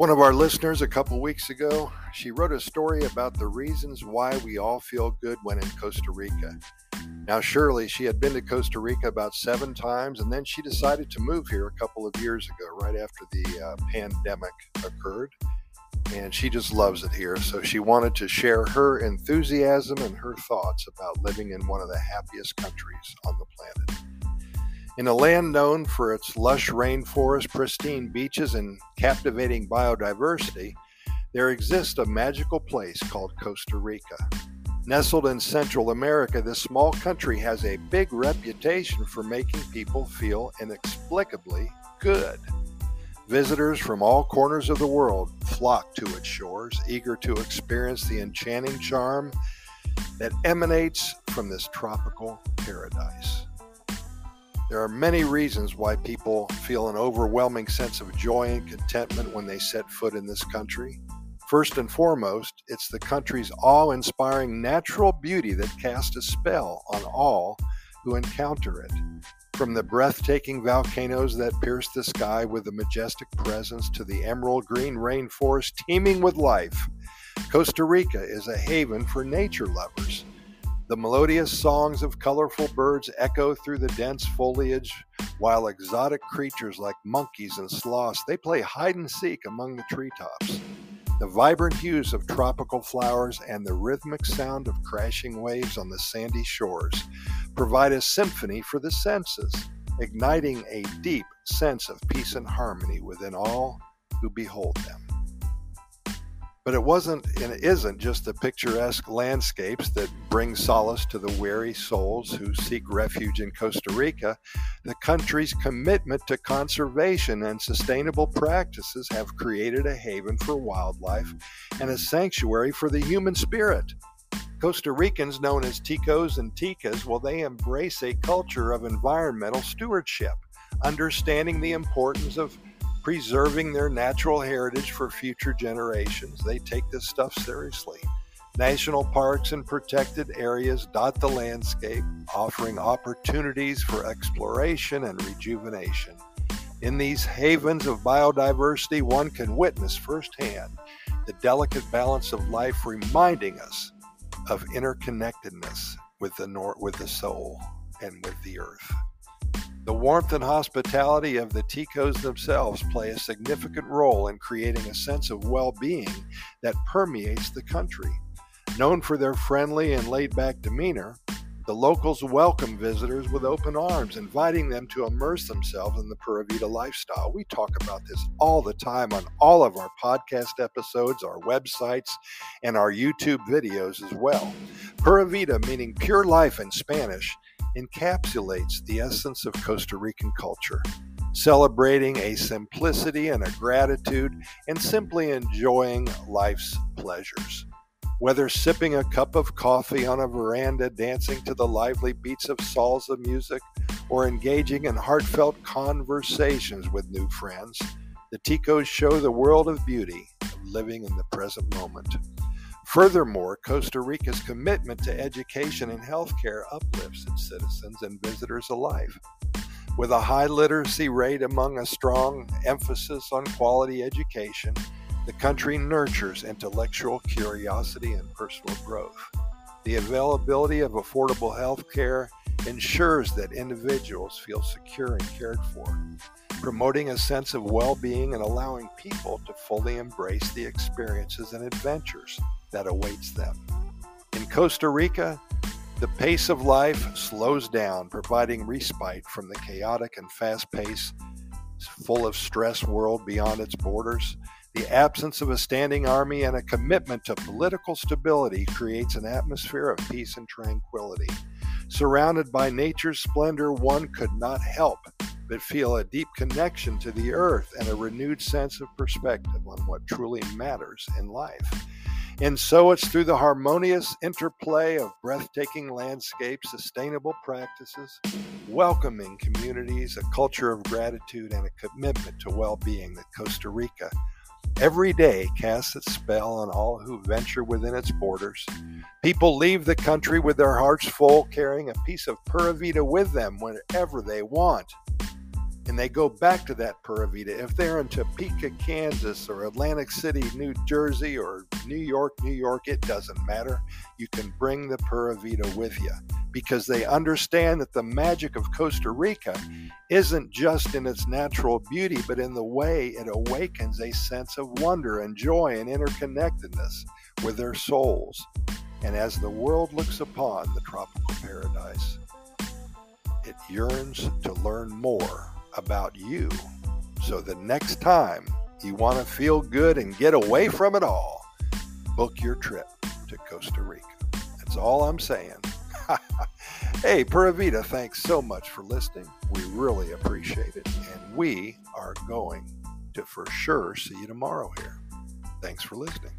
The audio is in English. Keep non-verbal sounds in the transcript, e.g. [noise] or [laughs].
One of our listeners a couple weeks ago, she wrote a story about the reasons why we all feel good when in Costa Rica. Now, surely she had been to Costa Rica about seven times, and then she decided to move here a couple of years ago, right after the uh, pandemic occurred. And she just loves it here. So she wanted to share her enthusiasm and her thoughts about living in one of the happiest countries on the planet. In a land known for its lush rainforest, pristine beaches, and captivating biodiversity, there exists a magical place called Costa Rica. Nestled in Central America, this small country has a big reputation for making people feel inexplicably good. Visitors from all corners of the world flock to its shores, eager to experience the enchanting charm that emanates from this tropical paradise. There are many reasons why people feel an overwhelming sense of joy and contentment when they set foot in this country. First and foremost, it's the country's awe inspiring natural beauty that casts a spell on all who encounter it. From the breathtaking volcanoes that pierce the sky with a majestic presence to the emerald green rainforest teeming with life, Costa Rica is a haven for nature lovers. The melodious songs of colorful birds echo through the dense foliage, while exotic creatures like monkeys and sloths, they play hide and seek among the treetops. The vibrant hues of tropical flowers and the rhythmic sound of crashing waves on the sandy shores provide a symphony for the senses, igniting a deep sense of peace and harmony within all who behold them. But it wasn't and it isn't just the picturesque landscapes that bring solace to the weary souls who seek refuge in Costa Rica. The country's commitment to conservation and sustainable practices have created a haven for wildlife and a sanctuary for the human spirit. Costa Ricans, known as Ticos and Ticas, well, they embrace a culture of environmental stewardship, understanding the importance of preserving their natural heritage for future generations. They take this stuff seriously. National parks and protected areas dot the landscape, offering opportunities for exploration and rejuvenation. In these havens of biodiversity, one can witness firsthand the delicate balance of life, reminding us of interconnectedness with the, nor- with the soul and with the earth. The warmth and hospitality of the Ticos themselves play a significant role in creating a sense of well being that permeates the country. Known for their friendly and laid back demeanor, the locals welcome visitors with open arms, inviting them to immerse themselves in the Pura Vida lifestyle. We talk about this all the time on all of our podcast episodes, our websites, and our YouTube videos as well. Pura Vida, meaning pure life in Spanish, encapsulates the essence of Costa Rican culture, celebrating a simplicity and a gratitude and simply enjoying life's pleasures. Whether sipping a cup of coffee on a veranda, dancing to the lively beats of salsa music, or engaging in heartfelt conversations with new friends, the Ticos show the world of beauty of living in the present moment. Furthermore, Costa Rica's commitment to education and healthcare uplifts its citizens and visitors alike. With a high literacy rate among a strong emphasis on quality education, the country nurtures intellectual curiosity and personal growth. The availability of affordable health care ensures that individuals feel secure and cared for, promoting a sense of well being and allowing people to fully embrace the experiences and adventures that awaits them. In Costa Rica, the pace of life slows down, providing respite from the chaotic and fast paced, full of stress world beyond its borders. The absence of a standing army and a commitment to political stability creates an atmosphere of peace and tranquility. Surrounded by nature's splendor, one could not help but feel a deep connection to the earth and a renewed sense of perspective on what truly matters in life. And so it's through the harmonious interplay of breathtaking landscapes, sustainable practices, welcoming communities, a culture of gratitude, and a commitment to well being that Costa Rica every day casts its spell on all who venture within its borders. People leave the country with their hearts full, carrying a piece of Pura Vida with them whenever they want. And they go back to that Pura Vida. If they're in Topeka, Kansas, or Atlantic City, New Jersey, or New York, New York, it doesn't matter. You can bring the Pura Vida with you because they understand that the magic of Costa Rica isn't just in its natural beauty, but in the way it awakens a sense of wonder and joy and interconnectedness with their souls. And as the world looks upon the tropical paradise, it yearns to learn more about you so the next time you want to feel good and get away from it all, book your trip to Costa Rica. That's all I'm saying. [laughs] hey, Pura Vida, thanks so much for listening. We really appreciate it. And we are going to for sure see you tomorrow here. Thanks for listening.